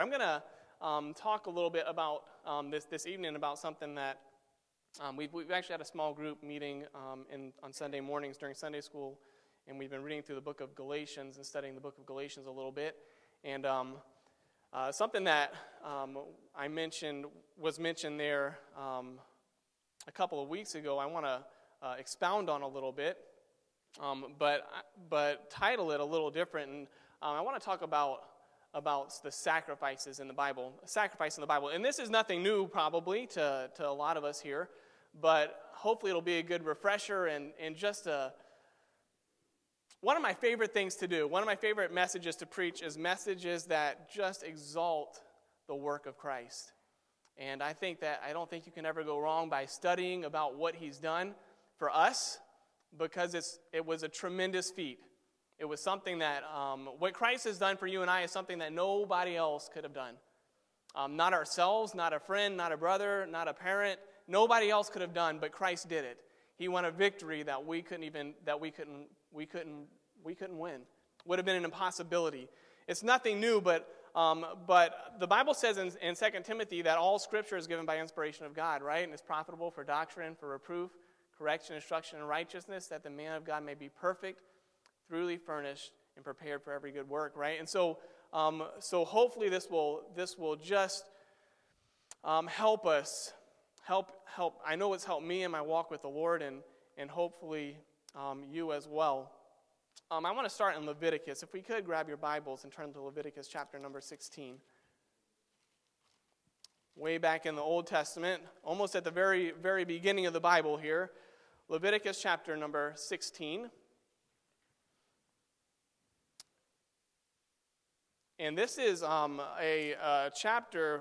I'm going to um, talk a little bit about um, this, this evening about something that um, we've, we've actually had a small group meeting um, in, on Sunday mornings during Sunday school, and we've been reading through the book of Galatians and studying the book of Galatians a little bit. And um, uh, something that um, I mentioned was mentioned there a couple of weeks ago, I want to uh, expound on a little bit, but, but title it a little different. And I want to talk about about the sacrifices in the Bible, sacrifice in the Bible. And this is nothing new, probably, to, to a lot of us here, but hopefully it'll be a good refresher and, and just a. One of my favorite things to do, one of my favorite messages to preach is messages that just exalt the work of Christ. And I think that I don't think you can ever go wrong by studying about what he's done for us because it's, it was a tremendous feat. It was something that, um, what Christ has done for you and I is something that nobody else could have done. Um, not ourselves, not a friend, not a brother, not a parent. Nobody else could have done, but Christ did it. He won a victory that we couldn't even, that we couldn't, we couldn't, we couldn't win. Would have been an impossibility. It's nothing new, but, um, but the Bible says in, in 2 Timothy that all scripture is given by inspiration of God, right? And it's profitable for doctrine, for reproof, correction, instruction, and righteousness, that the man of God may be perfect, truly furnished and prepared for every good work, right? And so, um, so hopefully this will this will just um, help us, help help. I know it's helped me in my walk with the Lord, and and hopefully um, you as well. Um, I want to start in Leviticus. If we could grab your Bibles and turn to Leviticus chapter number 16. Way back in the Old Testament, almost at the very, very beginning of the Bible here, Leviticus chapter number 16. And this is um, a, a, chapter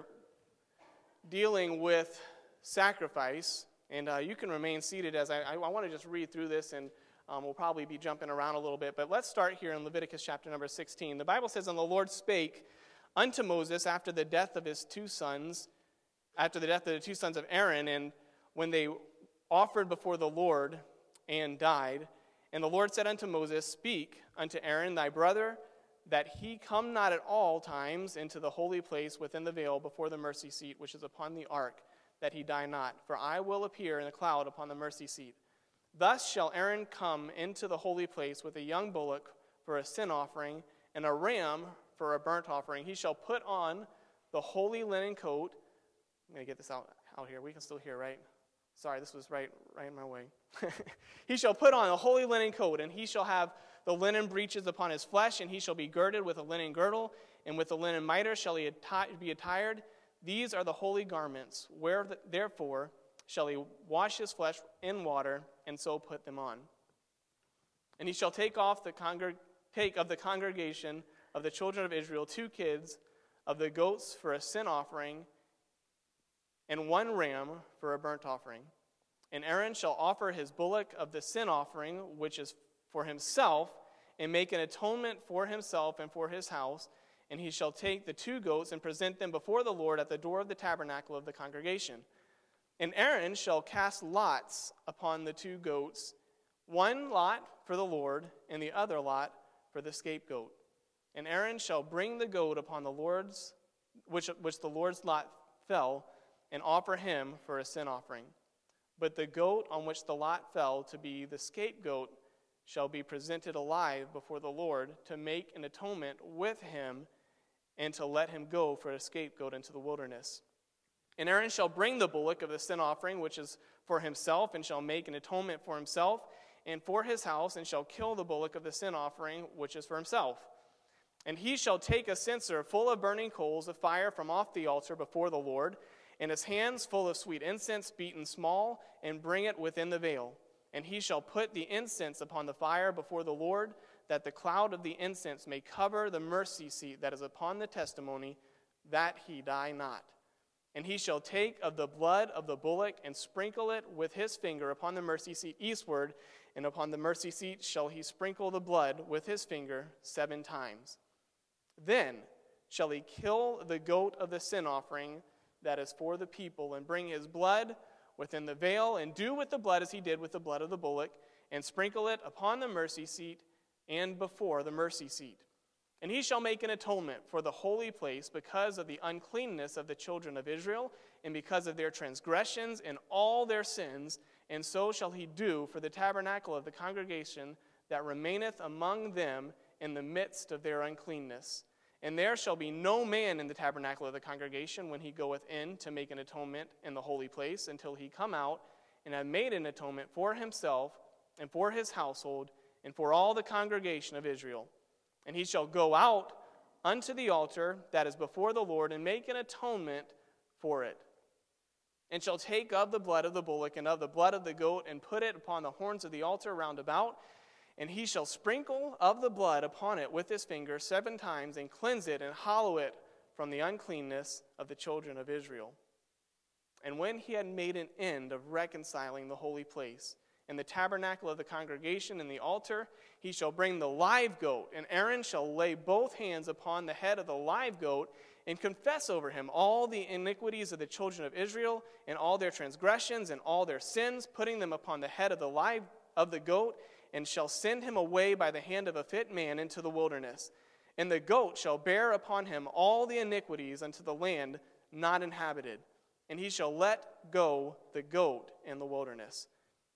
dealing with sacrifice. And uh, you can remain seated as I, I, I want to just read through this, and um, we'll probably be jumping around a little bit. But let's start here in Leviticus chapter number 16. The Bible says, And the Lord spake unto Moses after the death of his two sons, after the death of the two sons of Aaron, and when they offered before the Lord and died. And the Lord said unto Moses, Speak unto Aaron thy brother that he come not at all times into the holy place within the veil before the mercy seat which is upon the ark, that he die not. For I will appear in a cloud upon the mercy seat. Thus shall Aaron come into the holy place with a young bullock for a sin offering and a ram for a burnt offering. He shall put on the holy linen coat. I'm going to get this out, out here. We can still hear, right? Sorry, this was right, right in my way. he shall put on a holy linen coat, and he shall have the linen breeches upon his flesh, and he shall be girded with a linen girdle, and with a linen mitre shall he be attired. These are the holy garments, where therefore shall he wash his flesh in water, and so put them on. And he shall take off the take of the congregation of the children of Israel two kids of the goats for a sin offering, and one ram for a burnt offering. And Aaron shall offer his bullock of the sin offering, which is for himself and make an atonement for himself and for his house. And he shall take the two goats and present them before the Lord at the door of the tabernacle of the congregation. And Aaron shall cast lots upon the two goats, one lot for the Lord, and the other lot for the scapegoat. And Aaron shall bring the goat upon the Lord's, which, which the Lord's lot fell, and offer him for a sin offering. But the goat on which the lot fell to be the scapegoat shall be presented alive before the Lord to make an atonement with him and to let him go for a scapegoat into the wilderness. And Aaron shall bring the bullock of the sin offering, which is for himself, and shall make an atonement for himself and for his house, and shall kill the bullock of the sin offering, which is for himself. And he shall take a censer full of burning coals of fire from off the altar before the Lord, and his hands full of sweet incense beaten small, and bring it within the veil. And he shall put the incense upon the fire before the Lord, that the cloud of the incense may cover the mercy seat that is upon the testimony, that he die not. And he shall take of the blood of the bullock and sprinkle it with his finger upon the mercy seat eastward, and upon the mercy seat shall he sprinkle the blood with his finger seven times. Then shall he kill the goat of the sin offering that is for the people, and bring his blood within the veil, and do with the blood as he did with the blood of the bullock, and sprinkle it upon the mercy seat and before the mercy seat. And he shall make an atonement for the holy place because of the uncleanness of the children of Israel, and because of their transgressions and all their sins. And so shall he do for the tabernacle of the congregation that remaineth among them in the midst of their uncleanness. And there shall be no man in the tabernacle of the congregation when he goeth in to make an atonement in the holy place until he come out and have made an atonement for himself and for his household and for all the congregation of Israel. And he shall go out unto the altar that is before the Lord and make an atonement for it. And shall take of the blood of the bullock and of the blood of the goat and put it upon the horns of the altar round about. And he shall sprinkle of the blood upon it with his finger seven times and cleanse it and hallow it from the uncleanness of the children of Israel. And when he had made an end of reconciling the holy place, and the tabernacle of the congregation and the altar, he shall bring the live goat, and Aaron shall lay both hands upon the head of the live goat and confess over him all the iniquities of the children of Israel and all their transgressions and all their sins, putting them upon the head of the live of the goat, and shall send him away by the hand of a fit man into the wilderness. And the goat shall bear upon him all the iniquities unto the land not inhabited, and he shall let go the goat in the wilderness.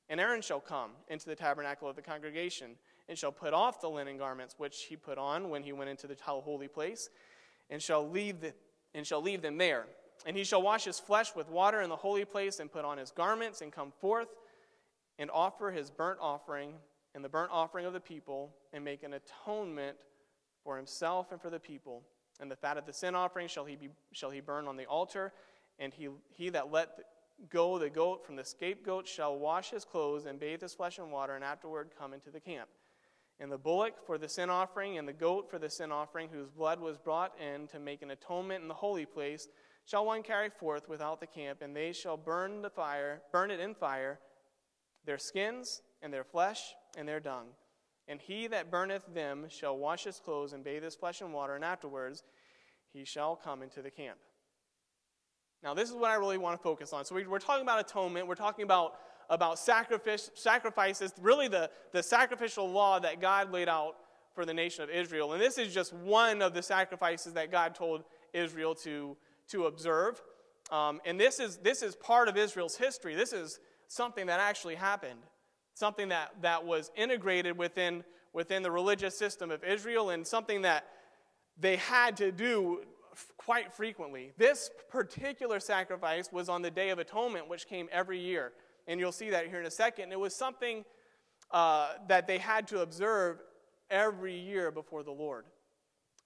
And Aaron shall come into the tabernacle of the congregation, and shall put off the linen garments which he put on when he went into the holy place, and shall leave, the, and shall leave them there. And he shall wash his flesh with water in the holy place, and put on his garments, and come forth, and offer his burnt offering, and the burnt offering of the people, and make an atonement for himself and for the people. And the fat of the sin offering shall he, be, shall he burn on the altar, and he, he that let go the goat from the scapegoat shall wash his clothes and bathe his flesh in water, and afterward come into the camp. And the bullock for the sin offering, and the goat for the sin offering, whose blood was brought in to make an atonement in the holy place, shall one carry forth without the camp, and they shall burn the fire, burn it in fire, their skins and their flesh and their dung. And he that burneth them shall wash his clothes and bathe his flesh in water, and afterwards he shall come into the camp. Now, this is what I really want to focus on. So, we, are talking about atonement, we're talking about, about sacrifice, sacrifices, really the, the sacrificial law that God laid out for the nation of Israel. And this is just one of the sacrifices that God told Israel to, to observe. Um, and this is, this is part of Israel's history. This is something that actually happened, something that, that was integrated within, within the religious system of Israel, and something that they had to do quite frequently. This particular sacrifice was on the Day of Atonement, which came every year. And you'll see that here in a second. It was something uh, that they had to observe every year before the Lord.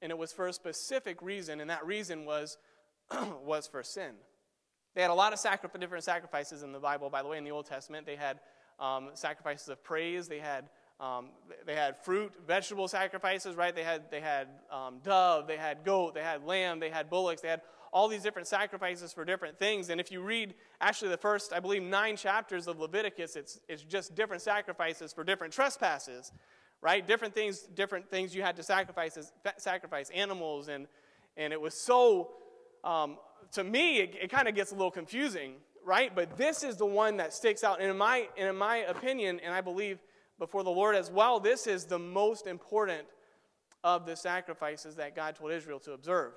And it was for a specific reason, and that reason was, was for sin. They had a lot of sacri- different sacrifices in the Bible, by the way, in the Old Testament. They had um, sacrifices of praise, they had um, they had fruit, vegetable sacrifices, right? They had, they had um, dove, they had goat, they had lamb, they had bullocks, they had all these different sacrifices for different things. And if you read actually the first, I believe, nine chapters of Leviticus, it's, it's just different sacrifices for different trespasses, right? Different things, different things you had to sacrifice, sacrifice animals. And, and it was so, um, to me, it, it kind of gets a little confusing, right? But this is the one that sticks out. And in my, and in my opinion, and I believe before the Lord as well, this is the most important of the sacrifices that God told Israel to observe.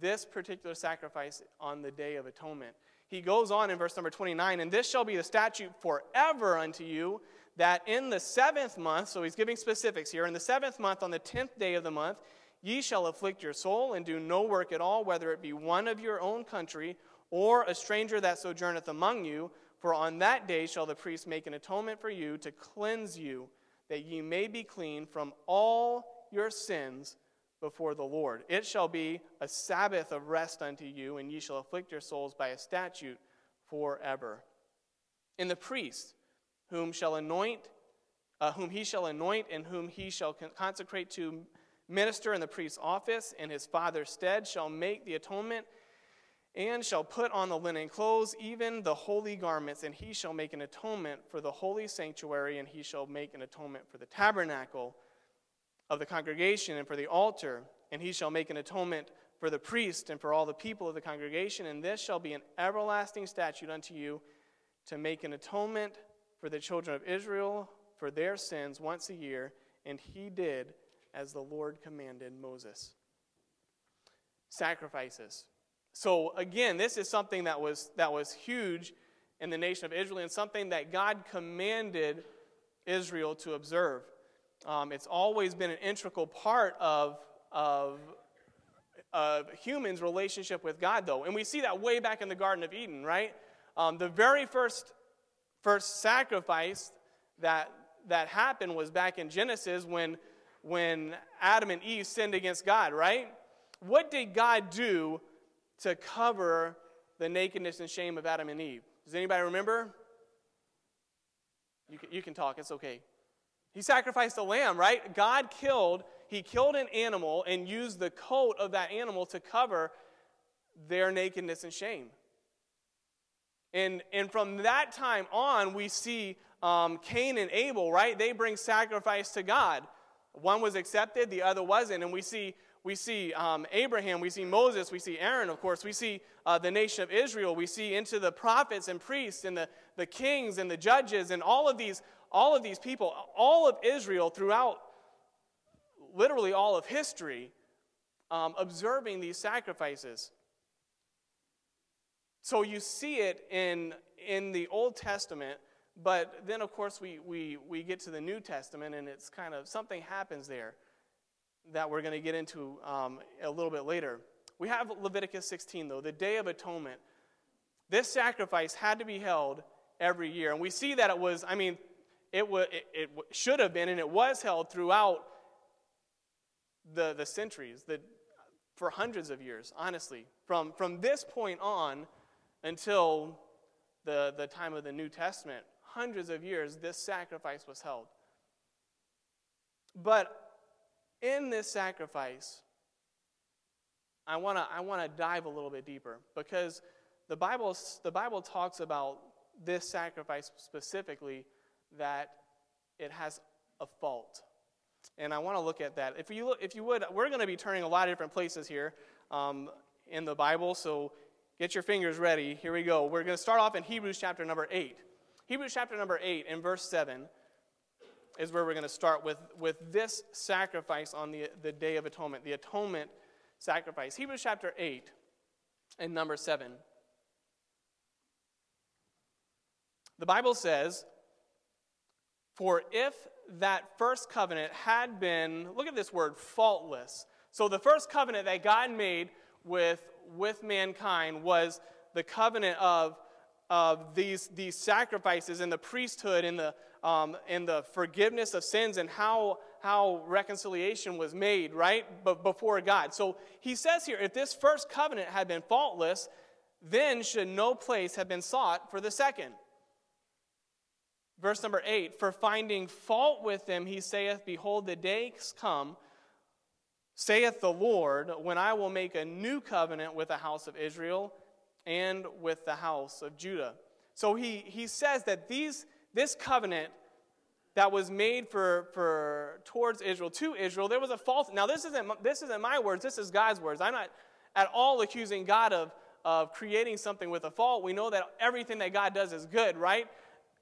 This particular sacrifice on the Day of Atonement. He goes on in verse number 29, and this shall be the statute forever unto you, that in the seventh month, so he's giving specifics here, in the seventh month, on the tenth day of the month, ye shall afflict your soul and do no work at all, whether it be one of your own country or a stranger that sojourneth among you, for on that day shall the priest make an atonement for you to cleanse you, that ye may be clean from all your sins before the Lord. It shall be a Sabbath of rest unto you, and ye shall afflict your souls by a statute forever. And the priest, whom shall anoint, uh, whom he shall anoint, and whom he shall consecrate to minister in the priest's office in his father's stead, shall make the atonement and shall put on the linen clothes, even the holy garments, and he shall make an atonement for the holy sanctuary, and he shall make an atonement for the tabernacle of the congregation and for the altar, and he shall make an atonement for the priest and for all the people of the congregation, and this shall be an everlasting statute unto you to make an atonement for the children of Israel for their sins once a year, and he did as the Lord commanded Moses. Sacrifices. So again, this is something that was, that was huge in the nation of Israel and something that God commanded Israel to observe. Um, it's always been an integral part of, of, of humans' relationship with God, though. And we see that way back in the Garden of Eden, right? Um, the very first, first sacrifice that, that happened was back in Genesis when, when Adam and Eve sinned against God, right? What did God do to cover the nakedness and shame of Adam and Eve? Does anybody remember? You can, you can talk, it's okay. He sacrificed a lamb, right? God killed, he killed an animal and used the coat of that animal to cover their nakedness and shame. And, and from that time on, we see um, Cain and Abel, right? They bring sacrifice to God. One was accepted, the other wasn't. And we see we see um, Abraham, we see Moses, we see Aaron, of course, we see uh, the nation of Israel, we see into the prophets and priests and the, the kings and the judges and all of these, all of these people, all of Israel throughout literally all of history, um, observing these sacrifices. So you see it in, in the Old Testament, but then, of course, we, we, we get to the New Testament and it's kind of something happens there that we're going to get into um, a little bit later. We have Leviticus 16, though, the Day of Atonement. This sacrifice had to be held every year. And we see that it was, I mean, it, w- it, it should have been, and it was held throughout the, the centuries, the, for hundreds of years, honestly. From, from this point on until the, the time of the New Testament, hundreds of years, this sacrifice was held. But in this sacrifice, I want to I wanna dive a little bit deeper because the Bible, the Bible talks about this sacrifice specifically that it has a fault. And I want to look at that. If you, look, if you would, we're going to be turning a lot of different places here um, in the Bible, so get your fingers ready. Here we go. We're going to start off in Hebrews chapter number 8. Hebrews chapter number 8 and verse 7 is where we're going to start with, with this sacrifice on the, the Day of Atonement, the atonement sacrifice. Hebrews chapter 8 and number 7. The Bible says, For if that first covenant had been, look at this word, faultless. So the first covenant that God made with, with mankind was the covenant of, of these, these sacrifices and the priesthood and the, um, and the forgiveness of sins and how, how reconciliation was made, right, but before God. So he says here if this first covenant had been faultless, then should no place have been sought for the second. Verse number eight For finding fault with them, he saith, Behold, the days come, saith the Lord, when I will make a new covenant with the house of Israel and with the house of Judah. So he, he says that these this covenant that was made for, for towards Israel, to Israel, there was a fault. Now, this isn't, this isn't my words, this is God's words. I'm not at all accusing God of, of creating something with a fault. We know that everything that God does is good, right?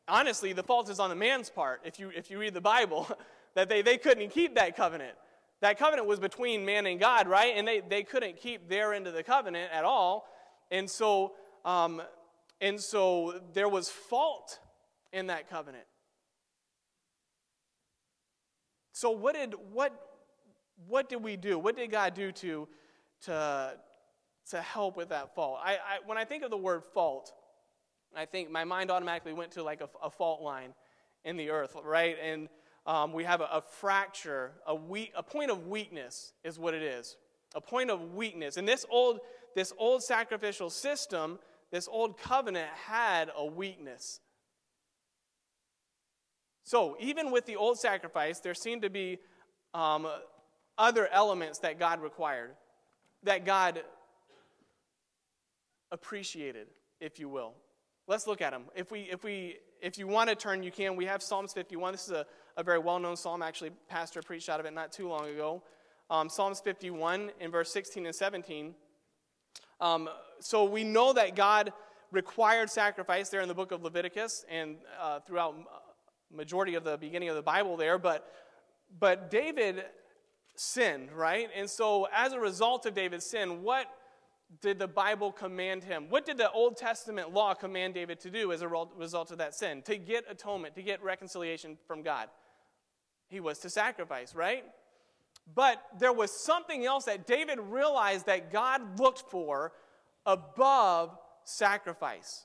Honestly, the fault is on the man's part, if you, if you read the Bible, that they, they couldn't keep that covenant. That covenant was between man and God, right? And they, they couldn't keep their end of the covenant at all. And so, um, and so there was fault in that covenant. So what did what what did we do? What did God do to to to help with that fault? I, I when I think of the word fault, I think my mind automatically went to like a, a fault line in the earth, right? And um, we have a, a fracture, a weak, a point of weakness is what it is, a point of weakness. And this old this old sacrificial system, this old covenant had a weakness. So, even with the old sacrifice, there seemed to be um, other elements that God required, that God appreciated, if you will. Let's look at them. If, we, if, we, if you want to turn, you can. We have Psalms 51. This is a, a very well known psalm. Actually, Pastor preached out of it not too long ago. Um, Psalms 51 in verse 16 and 17. Um, so we know that God required sacrifice there in the book of Leviticus and uh, throughout majority of the beginning of the Bible there, but, but David sinned, right? And so, as a result of David's sin, what did the Bible command him? What did the Old Testament law command David to do as a result of that sin? To get atonement, to get reconciliation from God. He was to sacrifice, right? But there was something else that David realized that God looked for above sacrifice.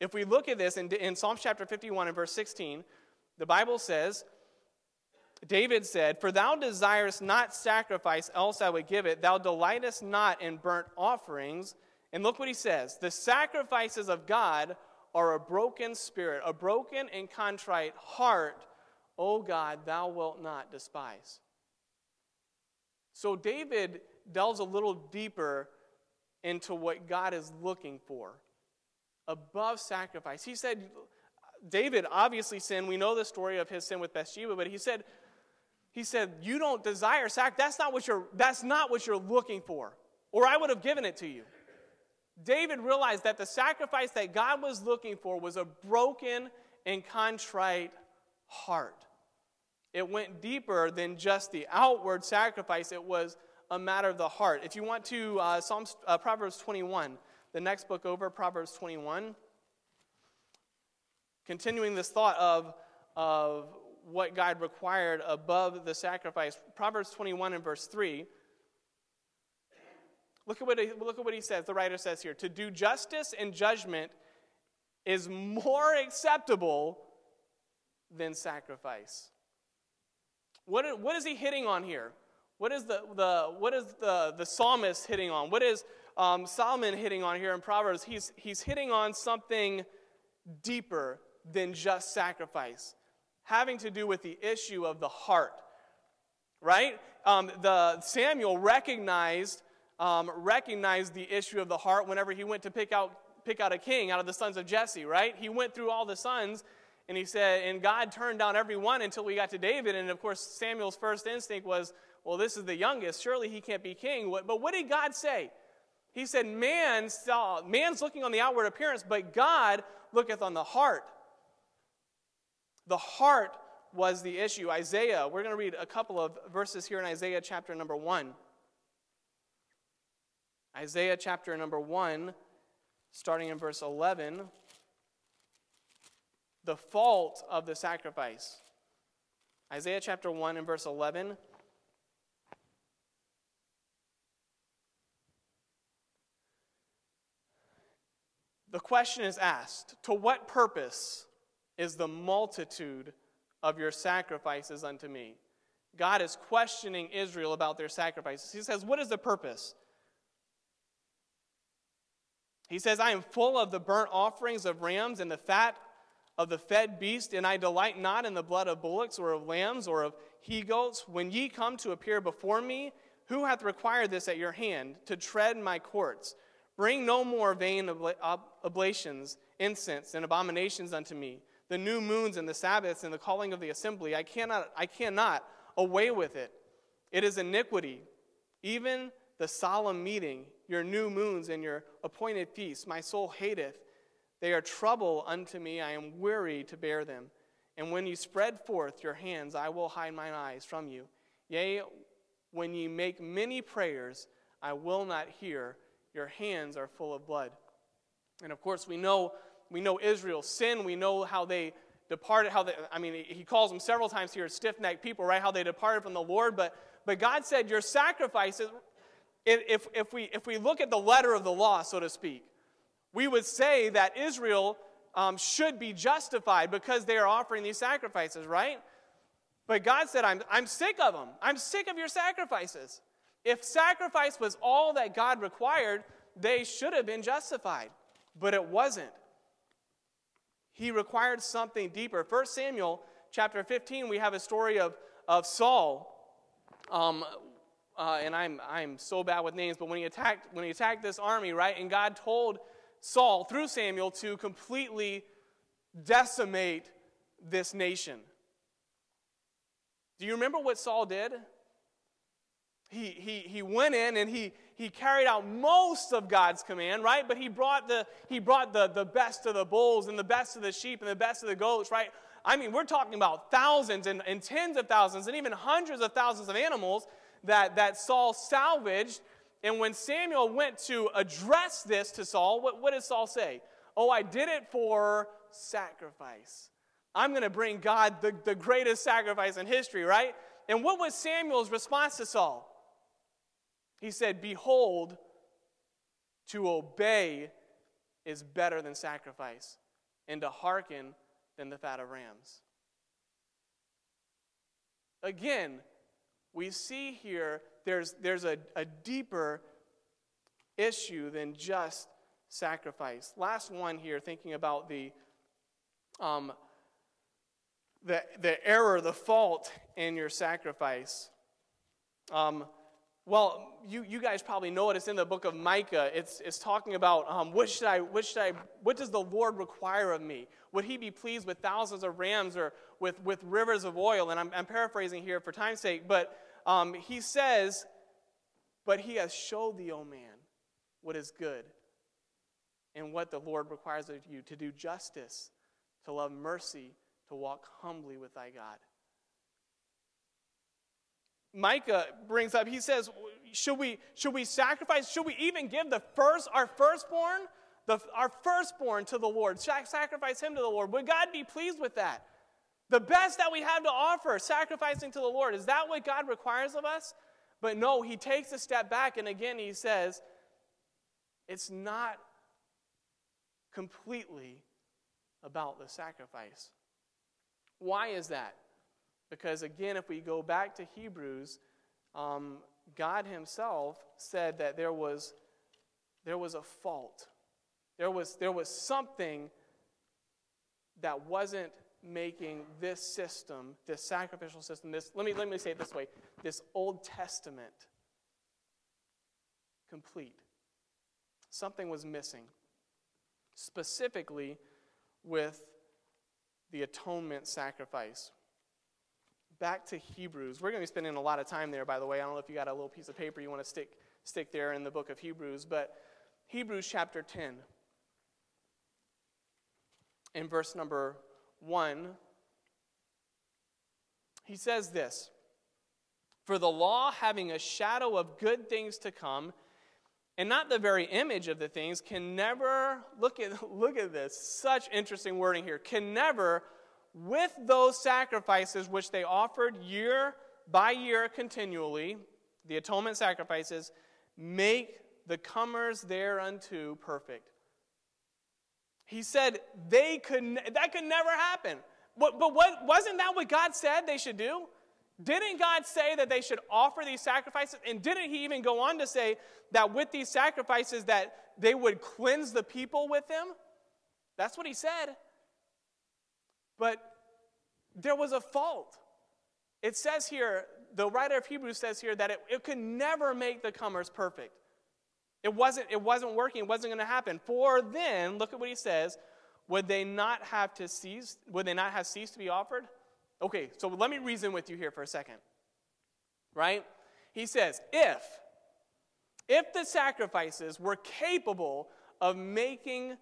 If we look at this in, in Psalm chapter 51 and verse 16, the Bible says, David said, For thou desirest not sacrifice, else I would give it. Thou delightest not in burnt offerings. And look what he says The sacrifices of God are a broken spirit, a broken and contrite heart. O God, thou wilt not despise. So David delves a little deeper into what God is looking for above sacrifice. He said, David obviously sinned. We know the story of his sin with Bathsheba, but he said, he said, You don't desire sac. That's not what you're, that's not what you're looking for. Or I would have given it to you. David realized that the sacrifice that God was looking for was a broken and contrite heart. It went deeper than just the outward sacrifice, it was a matter of the heart. If you want to, uh, Psalms, uh, Proverbs 21, the next book over, Proverbs 21, continuing this thought of, of what God required above the sacrifice. Proverbs 21 and verse 3. Look at, what he, look at what he says, the writer says here. To do justice and judgment is more acceptable than sacrifice. What, what is he hitting on here? What is the, the, what is the, the psalmist hitting on? What is um, Solomon hitting on here in Proverbs? He's, he's hitting on something deeper than just sacrifice having to do with the issue of the heart, right? Um, the Samuel recognized um, recognized the issue of the heart whenever he went to pick out pick out a king out of the sons of Jesse, right? He went through all the sons and he said, and God turned down every one until we got to David. And of course, Samuel's first instinct was, well, this is the youngest. Surely he can't be king. But what did God say? He said, man saw, man's looking on the outward appearance, but God looketh on the heart. The heart was the issue. Isaiah, we're going to read a couple of verses here in Isaiah chapter number 1. Isaiah chapter number 1, starting in verse 11. The fault of the sacrifice. Isaiah chapter 1 and verse 11. The question is asked To what purpose is the multitude of your sacrifices unto me. God is questioning Israel about their sacrifices. He says, What is the purpose? He says, I am full of the burnt offerings of rams and the fat of the fed beast, and I delight not in the blood of bullocks or of lambs or of he goats. When ye come to appear before me, who hath required this at your hand to tread my courts? Bring no more vain oblations, incense, and abominations unto me the new moons and the Sabbaths and the calling of the assembly. I cannot, I cannot away with it. It is iniquity. Even the solemn meeting, your new moons and your appointed feasts, my soul hateth. They are trouble unto me. I am weary to bear them. And when you spread forth your hands, I will hide mine eyes from you. Yea, when ye make many prayers, I will not hear. Your hands are full of blood. And of course, we know we know Israel's sin. We know how they departed, how they, I mean, he calls them several times here stiff necked people, right? How they departed from the Lord. But, but God said, Your sacrifices, if, if, we, if we look at the letter of the law, so to speak, we would say that Israel um, should be justified because they are offering these sacrifices, right? But God said, I'm, I'm sick of them. I'm sick of your sacrifices. If sacrifice was all that God required, they should have been justified. But it wasn't. He required something deeper. 1 Samuel chapter 15, we have a story of, of Saul. Um, uh, and I'm, I'm so bad with names, but when he, attacked, when he attacked this army, right, and God told Saul through Samuel to completely decimate this nation. Do you remember what Saul did? He, he, he went in and he, he carried out most of God's command, right? But he brought, the, he brought the, the best of the bulls and the best of the sheep and the best of the goats, right? I mean, we're talking about thousands and, and tens of thousands and even hundreds of thousands of animals that, that Saul salvaged. And when Samuel went to address this to Saul, what, what did Saul say? Oh, I did it for sacrifice. I'm going to bring God the, the greatest sacrifice in history, right? And what was Samuel's response to Saul? He said, Behold, to obey is better than sacrifice, and to hearken than the fat of rams. Again, we see here there's, there's a, a deeper issue than just sacrifice. Last one here, thinking about the, um, the, the error, the fault in your sacrifice. Um, well, you, you guys probably know it. It's in the book of Micah. It's, it's talking about um, what, should I, what, should I, what does the Lord require of me? Would he be pleased with thousands of rams or with, with rivers of oil? And I'm, I'm paraphrasing here for time's sake, but um, he says, But he has showed thee, O man, what is good and what the Lord requires of you to do justice, to love mercy, to walk humbly with thy God. Micah brings up, he says, should we, should we sacrifice? Should we even give the first, our firstborn, the, our firstborn to the Lord? Sacrifice him to the Lord. Would God be pleased with that? The best that we have to offer, sacrificing to the Lord. Is that what God requires of us? But no, he takes a step back and again he says, it's not completely about the sacrifice. Why is that? Because again, if we go back to Hebrews, um, God Himself said that there was, there was a fault. There was, there was something that wasn't making this system, this sacrificial system, this, let me, let me say it this way, this Old Testament complete. Something was missing, specifically with the atonement sacrifice back to Hebrews. We're going to be spending a lot of time there, by the way. I don't know if you got a little piece of paper you want to stick, stick there in the book of Hebrews, but Hebrews chapter 10, in verse number 1, he says this For the law, having a shadow of good things to come, and not the very image of the things, can never, look at, look at this, such interesting wording here, can never with those sacrifices which they offered year by year continually, the atonement sacrifices, make the comers thereunto perfect. He said they could that could never happen. But, but what wasn't that what God said they should do? Didn't God say that they should offer these sacrifices? And didn't he even go on to say that with these sacrifices that they would cleanse the people with them? That's what he said. But there was a fault. It says here, the writer of Hebrews says here that it, it could never make the comers perfect. It wasn't, it wasn't working, it wasn't going to happen. For then, look at what he says, would they not have to cease, would they not have ceased to be offered? Okay, so let me reason with you here for a second. Right? He says, if, if the sacrifices were capable of making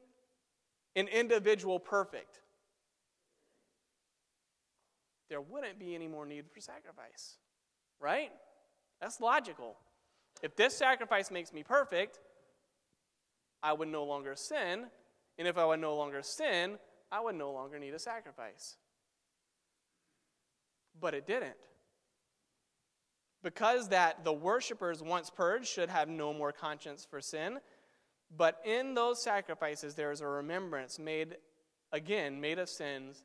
an individual perfect, there wouldn't be any more need for sacrifice. Right? That's logical. If this sacrifice makes me perfect, I would no longer sin. And if I would no longer sin, I would no longer need a sacrifice. But it didn't. Because that the worshippers once purged should have no more conscience for sin, but in those sacrifices there is a remembrance made again, made of sins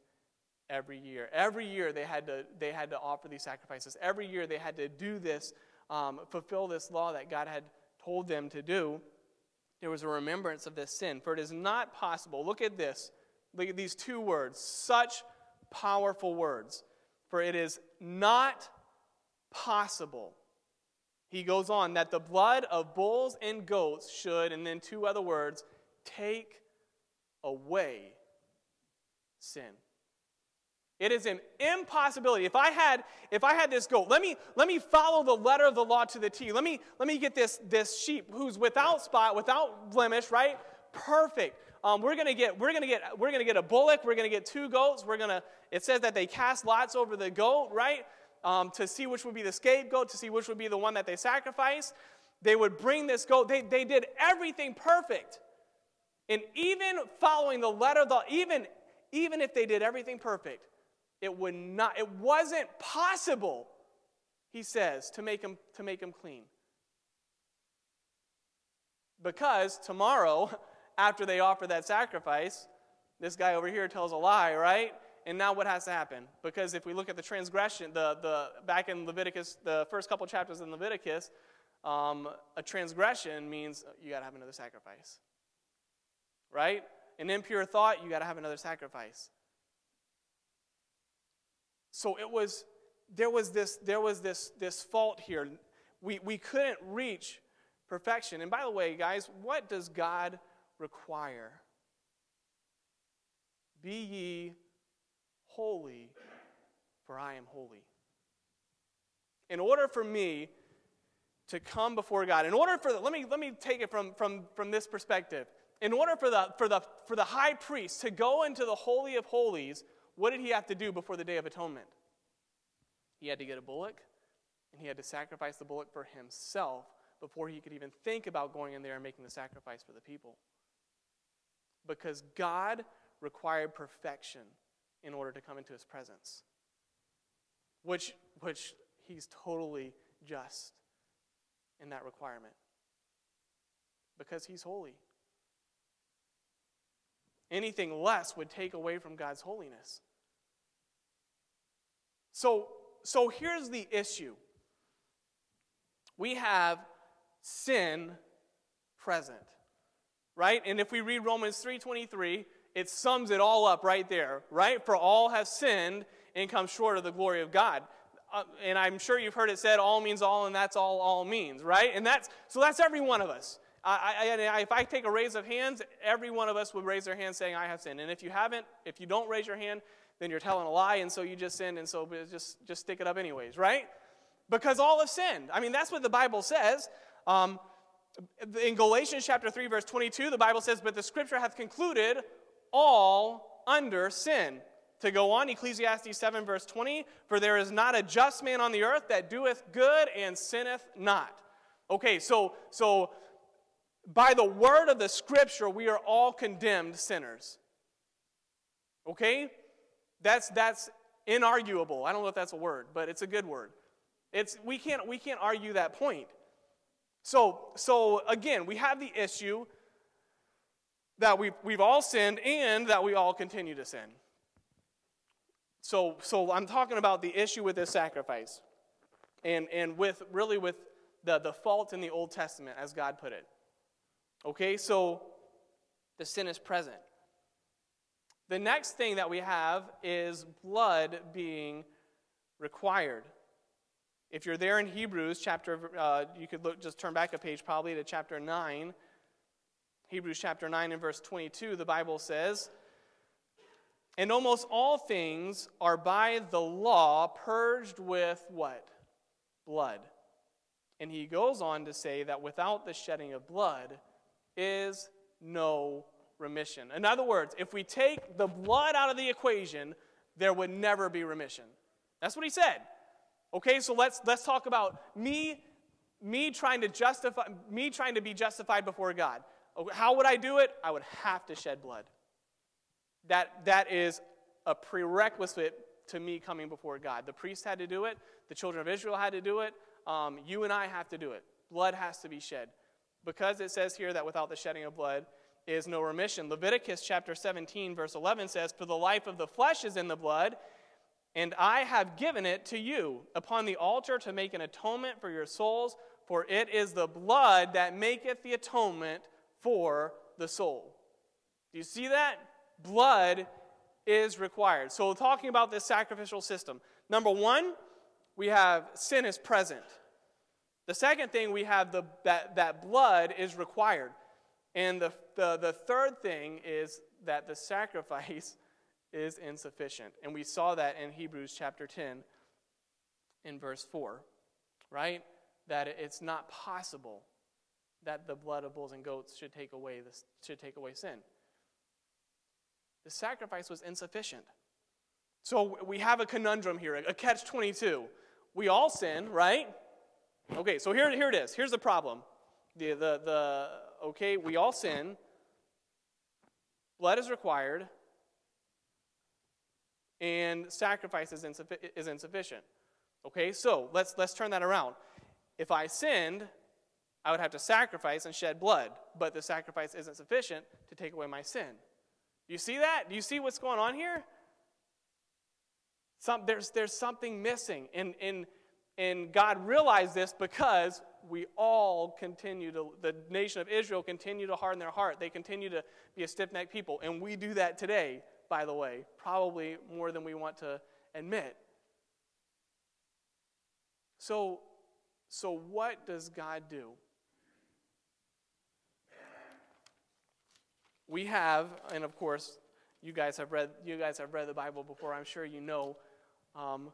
every year. Every year they had to, they had to offer these sacrifices. Every year they had to do this, um, fulfill this law that God had told them to do. There was a remembrance of this sin. For it is not possible. Look at this. Look at these two words. Such powerful words. For it is not possible. He goes on that the blood of bulls and goats should, and then two other words, take away sin. It is an impossibility. If I had, if I had this goat, let me, let me follow the letter of the law to the T. Let me, let me get this, this sheep who's without spot, without blemish, right? Perfect. Um, we're gonna get, we're gonna get, we're gonna get a bullock. We're gonna get two goats. We're gonna. It says that they cast lots over the goat, right? um, to see which would be the scapegoat, to see which would be the one that they sacrifice. They would bring this goat. They, they did everything perfect. And even following the letter of the even, even if they did everything perfect, it would not, it wasn't possible, he says, to make him to make him clean. Because tomorrow, after they offer that sacrifice, this guy over here tells a lie, right? And now what has to happen? Because if we look at the transgression, the, the back in Leviticus, the first couple chapters in Leviticus, um, a transgression means you got to have another sacrifice, right? An impure thought, you got to have another sacrifice. So it was, there was this, there was this, this fault here. We, we couldn't reach perfection. And by the way, guys, what does God require? Be ye holy, for I am holy. In order for me to come before God, in order for the, let me let me take it from, from, from this perspective. In order for the for the for the high priest to go into the holy of holies, what did he have to do before the day of atonement? He had to get a bullock, and he had to sacrifice the bullock for himself before he could even think about going in there and making the sacrifice for the people. Because God required perfection in order to come into his presence, which, which he's totally just in that requirement. Because he's holy. Anything less would take away from God's holiness. So, so here's the issue. We have sin present right? And if we read romans 3.23 it sums it all up right there right? For all have sinned and come short of the glory of god. Uh, and i'm sure you've heard it said all means all and that's all all means right? And that's so that's every one of us I, if I take a raise of hands, every one of us would raise their hand saying, I have sinned. And if you haven't, if you don't raise your hand, then you're telling a lie, and so you just sinned, and so just, just stick it up anyways, right? Because all have sinned. I mean, that's what the Bible says. Um, in Galatians chapter 3, verse 22, the Bible says, But the scripture hath concluded all under sin. To go on, Ecclesiastes 7, verse 20, For there is not a just man on the earth that doeth good and sinneth not. Okay, so, so by the word of the scripture, we are all condemned sinners. Okay? That's, that's inarguable. I don't know if that's a word, but it's a good word. It's, we, can't, we can't argue that point. So, so again, we have the issue that we've, we've all sinned and that we all continue to sin. So, so I'm talking about the issue with this sacrifice and, and with really with the, the fault in the Old Testament, as God put it. Okay, so the sin is present. The next thing that we have is blood being required. If you're there in Hebrews chapter, uh, you could look, just turn back a page probably to chapter 9. Hebrews chapter 9 and verse 22, the Bible says, And almost all things are by the law purged with what? Blood. And he goes on to say that without the shedding of blood is no remission. In other words, if we take the blood out of the equation, there would never be remission. That's what he said. Okay, so let's let's talk about me me trying to justify me trying to be justified before God. How would I do it? I would have to shed blood. That that is a prerequisite to me coming before God. The priest had to do it. The children of Israel had to do it. Um, you and I have to do it. Blood has to be shed. Because it says here that without the shedding of blood, is no remission. Leviticus chapter 17, verse 11 says, For the life of the flesh is in the blood, and I have given it to you upon the altar to make an atonement for your souls, for it is the blood that maketh the atonement for the soul. Do you see that? Blood is required. So, talking about this sacrificial system, number one, we have sin is present. The second thing we have the, that, that blood is required. And the, the, the third thing is that the sacrifice is insufficient. And we saw that in Hebrews chapter 10 in verse 4, right? That it's not possible that the blood of bulls and goats should take away, this, should take away sin. The sacrifice was insufficient. So we have a conundrum here, a catch 22. we all sin, right? Okay, so here, here it is. Here's the problem. The, the, the, okay, we all sin. Blood is required. And sacrifice is, insuffi- is insufficient. Okay, so let's, let's turn that around. If I sinned, I would have to sacrifice and shed blood, but the sacrifice isn't sufficient to take away my sin. Do you see that? Do you see what's going on here? Some, there's, there's something missing. And, and, and God realized this because we all continue to, the nation of Israel continue to harden their heart. They continue to be a stiff necked people. And we do that today, by the way, probably more than we want to admit. So, so what does God do? We have, and of course, you guys have read, you guys have read the Bible before. I'm sure you know. Um,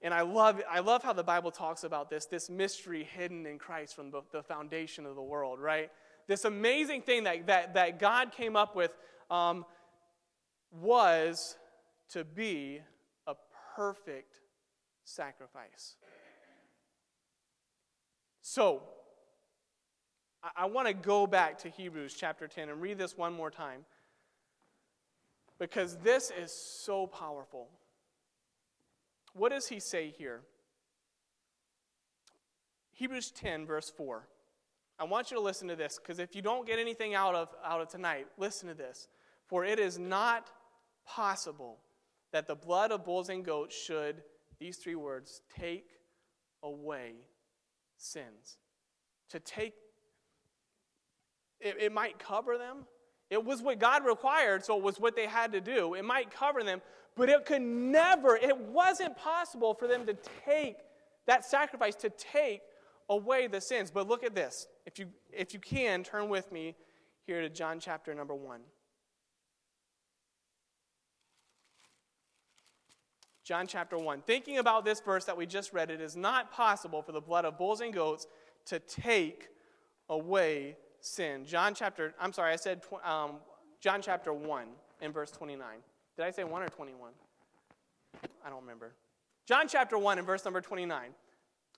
and I love, I love how the Bible talks about this, this mystery hidden in Christ from the, the foundation of the world, right? This amazing thing that, that, that God came up with um, was to be a perfect sacrifice. So, I, I want to go back to Hebrews chapter 10 and read this one more time because this is so powerful. What does he say here? Hebrews 10, verse 4. I want you to listen to this because if you don't get anything out of, out of tonight, listen to this. For it is not possible that the blood of bulls and goats should, these three words, take away sins. To take, it, it might cover them. It was what God required, so it was what they had to do. It might cover them, but it could never, it wasn't possible for them to take that sacrifice to take away the sins. But look at this. If you, if you can, turn with me here to John chapter number 1. John chapter 1. Thinking about this verse that we just read, it is not possible for the blood of bulls and goats to take away sin. John chapter, I'm sorry, I said um, John chapter 1 in verse 29. Did I say 1 or 21? I don't remember. John chapter 1 and verse number 29.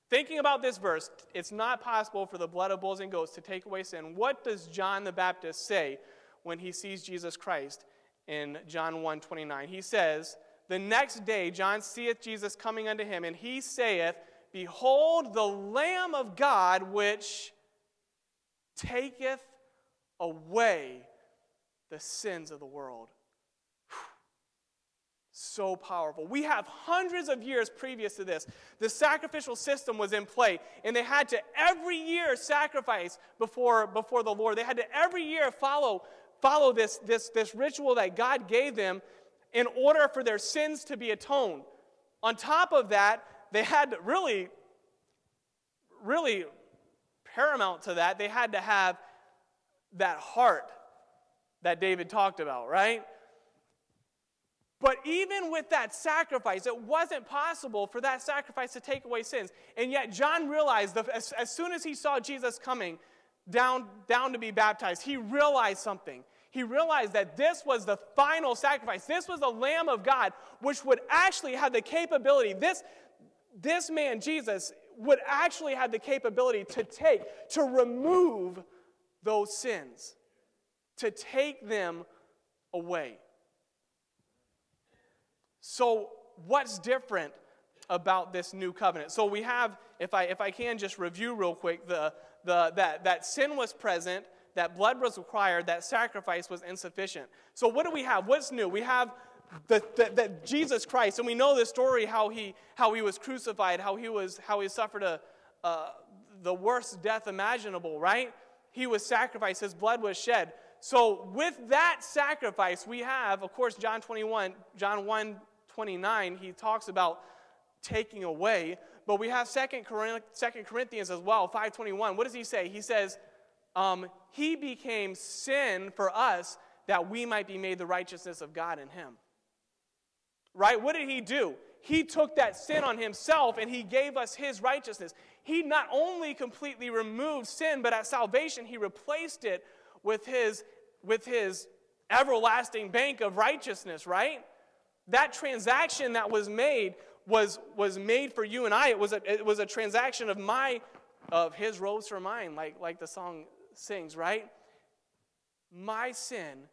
Thinking about this verse, it's not possible for the blood of bulls and goats to take away sin. What does John the Baptist say when he sees Jesus Christ in John 1 29? He says, The next day John seeth Jesus coming unto him, and he saith, Behold the Lamb of God which taketh away the sins of the world. So powerful. We have hundreds of years previous to this. The sacrificial system was in play, and they had to every year sacrifice before, before the Lord. They had to every year follow, follow this, this, this ritual that God gave them in order for their sins to be atoned. On top of that, they had really, really paramount to that, they had to have that heart that David talked about, right? But even with that sacrifice, it wasn't possible for that sacrifice to take away sins. And yet, John realized that as, as soon as he saw Jesus coming down, down to be baptized, he realized something. He realized that this was the final sacrifice. This was the Lamb of God, which would actually have the capability. This, this man, Jesus, would actually have the capability to take, to remove those sins, to take them away. So, what's different about this new covenant? So, we have, if I, if I can just review real quick, the, the, that, that sin was present, that blood was required, that sacrifice was insufficient. So, what do we have? What's new? We have the, the, the, Jesus Christ, and we know the story how he, how he was crucified, how he, was, how he suffered a, uh, the worst death imaginable, right? He was sacrificed, his blood was shed. So, with that sacrifice, we have, of course, John 21, John 1 29, he talks about taking away. But we have Second Corinthians as well, 521. What does he say? He says, um, He became sin for us that we might be made the righteousness of God in him. Right? What did he do? He took that sin on himself and he gave us his righteousness. He not only completely removed sin, but at salvation, he replaced it with his, with his everlasting bank of righteousness, right? That transaction that was made was, was made for you and I. It was a, it was a transaction of my, of his robes for mine, like, like the song sings, right? My sin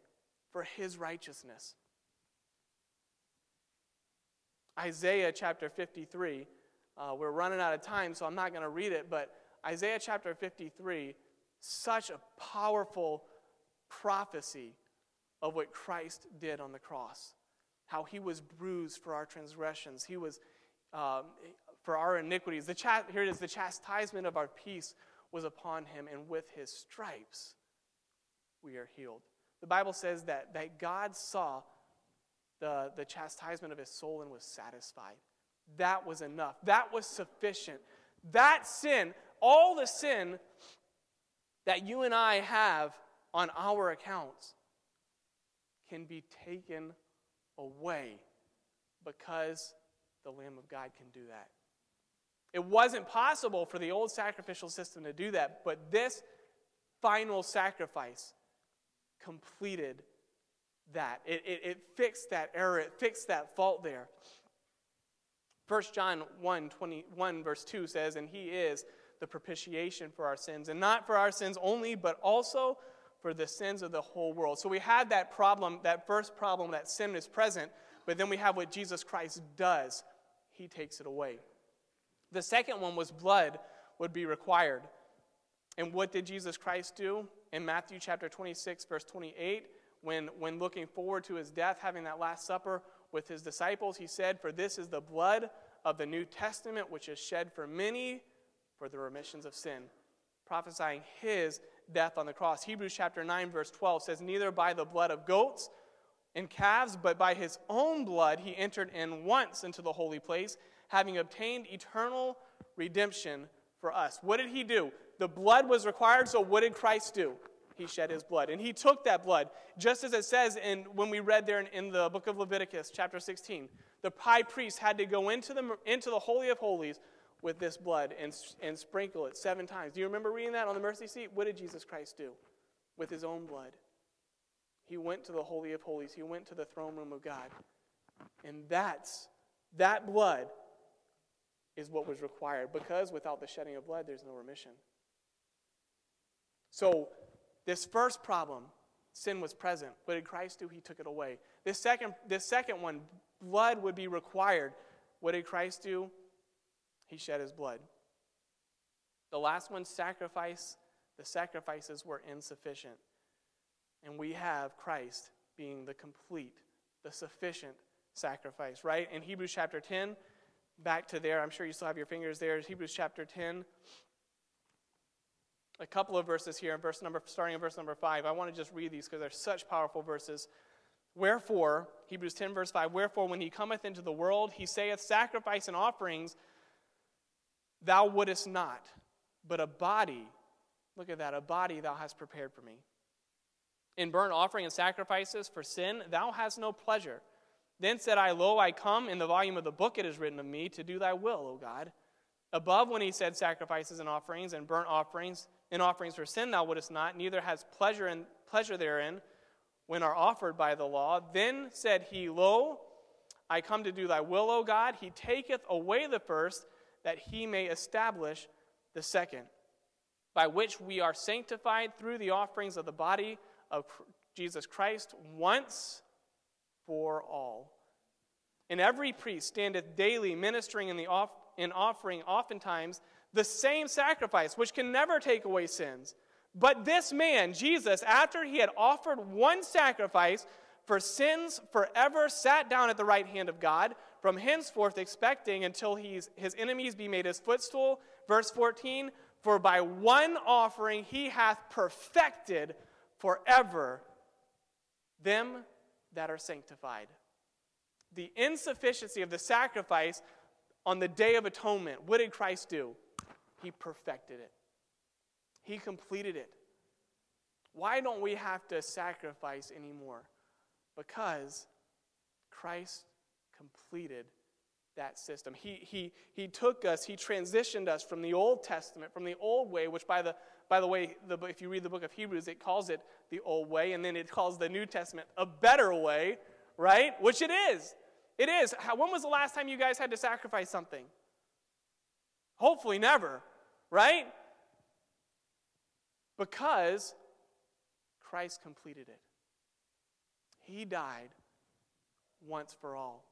for his righteousness. Isaiah chapter 53. Uh, we're running out of time, so I'm not going to read it, but Isaiah chapter 53, such a powerful prophecy of what Christ did on the cross. How he was bruised for our transgressions, he was um, for our iniquities. The cha- here it is the chastisement of our peace was upon him, and with his stripes we are healed. The Bible says that, that God saw the, the chastisement of his soul and was satisfied. That was enough. That was sufficient. That sin, all the sin that you and I have on our accounts, can be taken away because the Lamb of God can do that. It wasn't possible for the old sacrificial system to do that, but this final sacrifice completed that. It, it, it fixed that error, it fixed that fault there. 1 John 1, 21, verse 2 says, And he is the propitiation for our sins, and not for our sins only, but also for the sins of the whole world. So we had that problem, that first problem, that sin is present, but then we have what Jesus Christ does. He takes it away. The second one was blood would be required. And what did Jesus Christ do? In Matthew chapter 26, verse 28, when, when looking forward to his death, having that Last Supper with his disciples, he said, For this is the blood of the New Testament, which is shed for many for the remissions of sin, prophesying his death on the cross. Hebrews chapter 9, verse 12 says, Neither by the blood of goats and calves, but by his own blood he entered in once into the holy place, having obtained eternal redemption for us. What did he do? The blood was required, so what did Christ do? He shed his blood. And he took that blood, just as it says in, when we read there in, in the book of Leviticus, chapter 16. The high priest had to go into the, into the Holy of Holies with this blood and, and sprinkle it seven times. Do you remember reading that on the mercy seat? What did Jesus Christ do? With his own blood. He went to the Holy of Holies, he went to the throne room of God. And that's, that blood is what was required because without the shedding of blood, there's no remission. So, this first problem, sin was present. What did Christ do? He took it away. This second, this second one, blood would be required. What did Christ do? He shed his blood. The last one, sacrifice, the sacrifices were insufficient. And we have Christ being the complete, the sufficient sacrifice, right? In Hebrews chapter 10, back to there, I'm sure you still have your fingers there. Hebrews chapter 10. A couple of verses here, in verse number, starting in verse number 5. I want to just read these because they're such powerful verses. Wherefore, Hebrews 10, verse 5, Wherefore, when he cometh into the world, he saith, Sacrifice and offerings thou wouldest not, but a body, look at that, a body thou hast prepared for me. In burnt offering and sacrifices for sin, thou hast no pleasure. Then said I, Lo, I come, in the volume of the book it is written of me, to do thy will, O God. Above, when he said sacrifices and offerings and burnt offerings and offerings for sin, thou wouldest not, neither has pleasure in pleasure therein when are offered by the law. Then said he, Lo, I come to do thy will, O God. He taketh away the first that he may establish the second, by which we are sanctified through the offerings of the body of Jesus Christ once for all. And every priest standeth daily ministering in, the off, in offering oftentimes the same sacrifice, which can never take away sins. But this man, Jesus, after he had offered one sacrifice for sins forever, sat down at the right hand of God from henceforth expecting until he's, his enemies be made his footstool. Verse 14, for by one offering he hath perfected forever them that are sanctified. The insufficiency of the sacrifice on the Day of Atonement, what did Christ do? He perfected it, He completed it. Why don't we have to sacrifice anymore? Because Christ completed that system. He, he, he took us, he transitioned us from the Old Testament, from the old way, which, by the, by the way, the, if you read the book of Hebrews, it calls it the old way, and then it calls the New Testament a better way, right? Which it is. It is. How, when was the last time you guys had to sacrifice something? Hopefully, never, right? Because Christ completed it. He died once for all.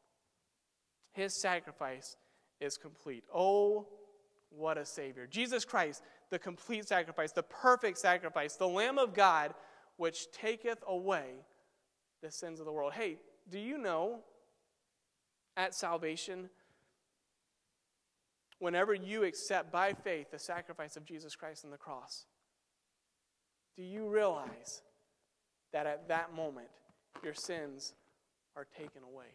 His sacrifice is complete. Oh, what a Savior. Jesus Christ, the complete sacrifice, the perfect sacrifice, the Lamb of God, which taketh away the sins of the world. Hey, do you know at salvation, whenever you accept by faith the sacrifice of Jesus Christ on the cross, do you realize that at that moment your sins are taken away?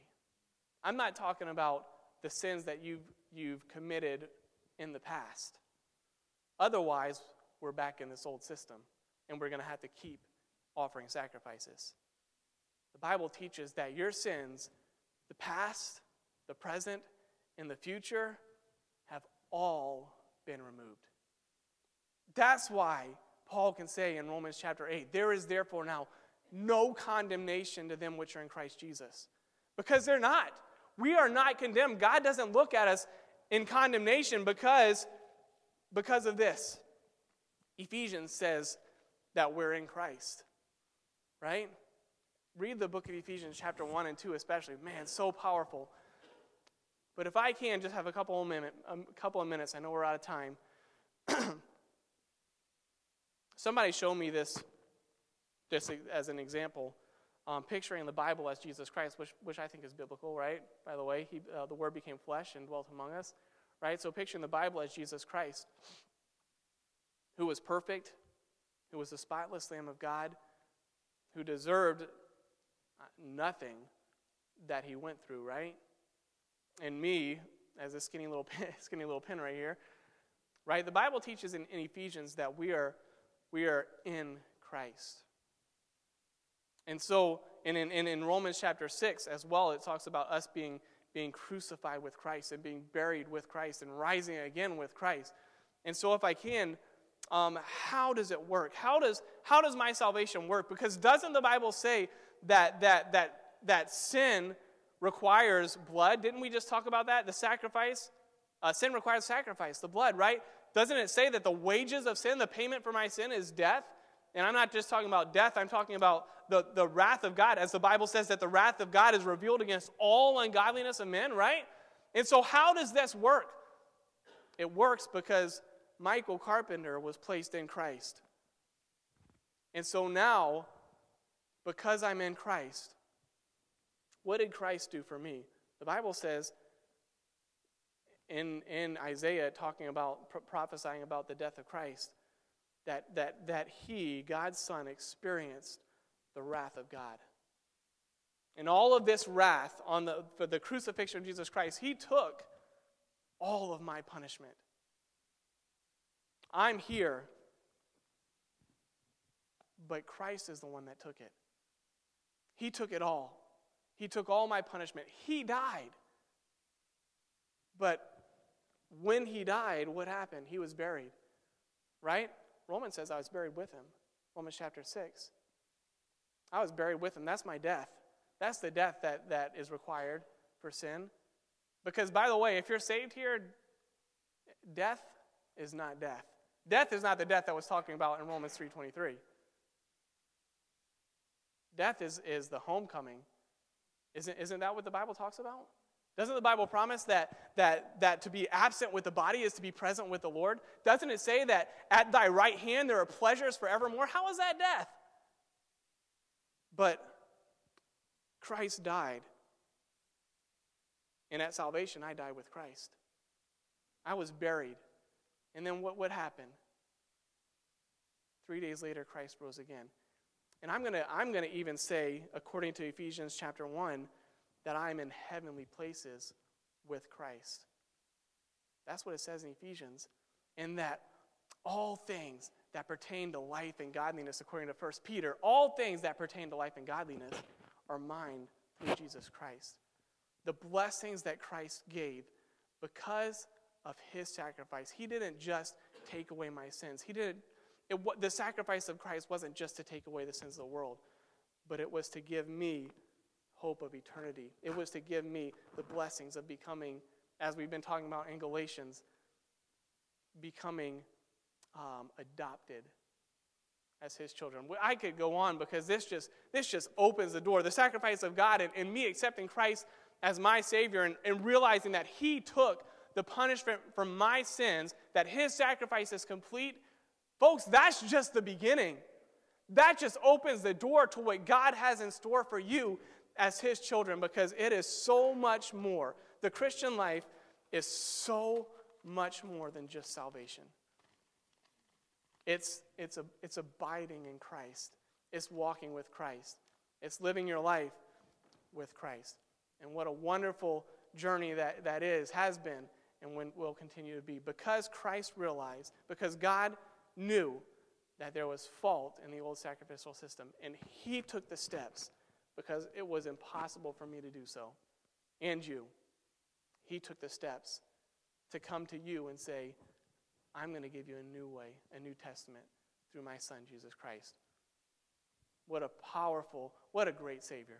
I'm not talking about the sins that you've, you've committed in the past. Otherwise, we're back in this old system and we're going to have to keep offering sacrifices. The Bible teaches that your sins, the past, the present, and the future, all been removed. That's why Paul can say in Romans chapter 8, there is therefore now no condemnation to them which are in Christ Jesus. Because they're not. We are not condemned. God doesn't look at us in condemnation because, because of this. Ephesians says that we're in Christ, right? Read the book of Ephesians, chapter 1 and 2, especially. Man, so powerful. But if I can just have a couple of, minute, a couple of minutes, I know we're out of time. Somebody showed me this just as an example, um, picturing the Bible as Jesus Christ, which, which I think is biblical, right? By the way, he, uh, the Word became flesh and dwelt among us, right? So picturing the Bible as Jesus Christ, who was perfect, who was the spotless Lamb of God, who deserved uh, nothing that he went through, right? And me, as a skinny little pin, skinny little pin right here, right? The Bible teaches in, in Ephesians that we are we are in Christ. And so, in, in, in Romans chapter 6 as well, it talks about us being, being crucified with Christ and being buried with Christ and rising again with Christ. And so, if I can, um, how does it work? How does, how does my salvation work? Because doesn't the Bible say that, that, that, that sin requires blood? Didn't we just talk about that? The sacrifice? Uh, sin requires sacrifice, the blood, right? Doesn't it say that the wages of sin, the payment for my sin, is death? And I'm not just talking about death, I'm talking about the, the wrath of God, as the Bible says that the wrath of God is revealed against all ungodliness of men, right? And so, how does this work? It works because Michael Carpenter was placed in Christ. And so now, because I'm in Christ, what did Christ do for me? The Bible says in, in Isaiah, talking about, prophesying about the death of Christ, that, that, that he, God's Son, experienced the wrath of God. And all of this wrath on the, for the crucifixion of Jesus Christ, he took all of my punishment. I'm here, but Christ is the one that took it. He took it all. He took all my punishment. He died. But when he died, what happened? He was buried, right? Romans says I was buried with him. Romans chapter 6. I was buried with him. That's my death. That's the death that, that is required for sin. Because, by the way, if you're saved here, death is not death. Death is not the death that was talking about in Romans 3.23. Death is, is the homecoming. Isn't, isn't that what the Bible talks about? Doesn't the Bible promise that, that, that to be absent with the body is to be present with the Lord? Doesn't it say that at thy right hand there are pleasures forevermore? How is that death? But Christ died. And at salvation, I died with Christ. I was buried. And then what, would happen? Three days later, Christ rose again. And I'm going to I'm going to even say, according to Ephesians chapter 1, that I'm in heavenly places with Christ. That's what it says in Ephesians. And that all things that pertain to life and godliness, according to 1 Peter, all things that pertain to life and godliness are mine through Jesus Christ. The blessings that Christ gave because of his sacrifice. He didn't just take away my sins. He didn't, it, the sacrifice of Christ wasn't just to take away the sins of the world, but it was to give me hope of eternity. It was to give me the blessings of becoming, as we've been talking about in Galatians, becoming um, adopted as his children. I could go on because this just, this just opens the door. The sacrifice of God and, and me accepting Christ as my Savior and, and realizing that he took the punishment for my sins, that his sacrifice is complete. Folks, that's just the beginning. That just opens the door to what God has in store for you as his children because it is so much more. The Christian life is so much more than just salvation. It's, it's, a, it's abiding in Christ, it's walking with Christ, it's living your life with Christ. And what a wonderful journey that, that is, has been, and will continue to be. Because Christ realized, because God knew that there was fault in the old sacrificial system, and He took the steps because it was impossible for me to do so, and you. He took the steps to come to you and say, I'm going to give you a new way, a new testament through my son, Jesus Christ. What a powerful, what a great Savior.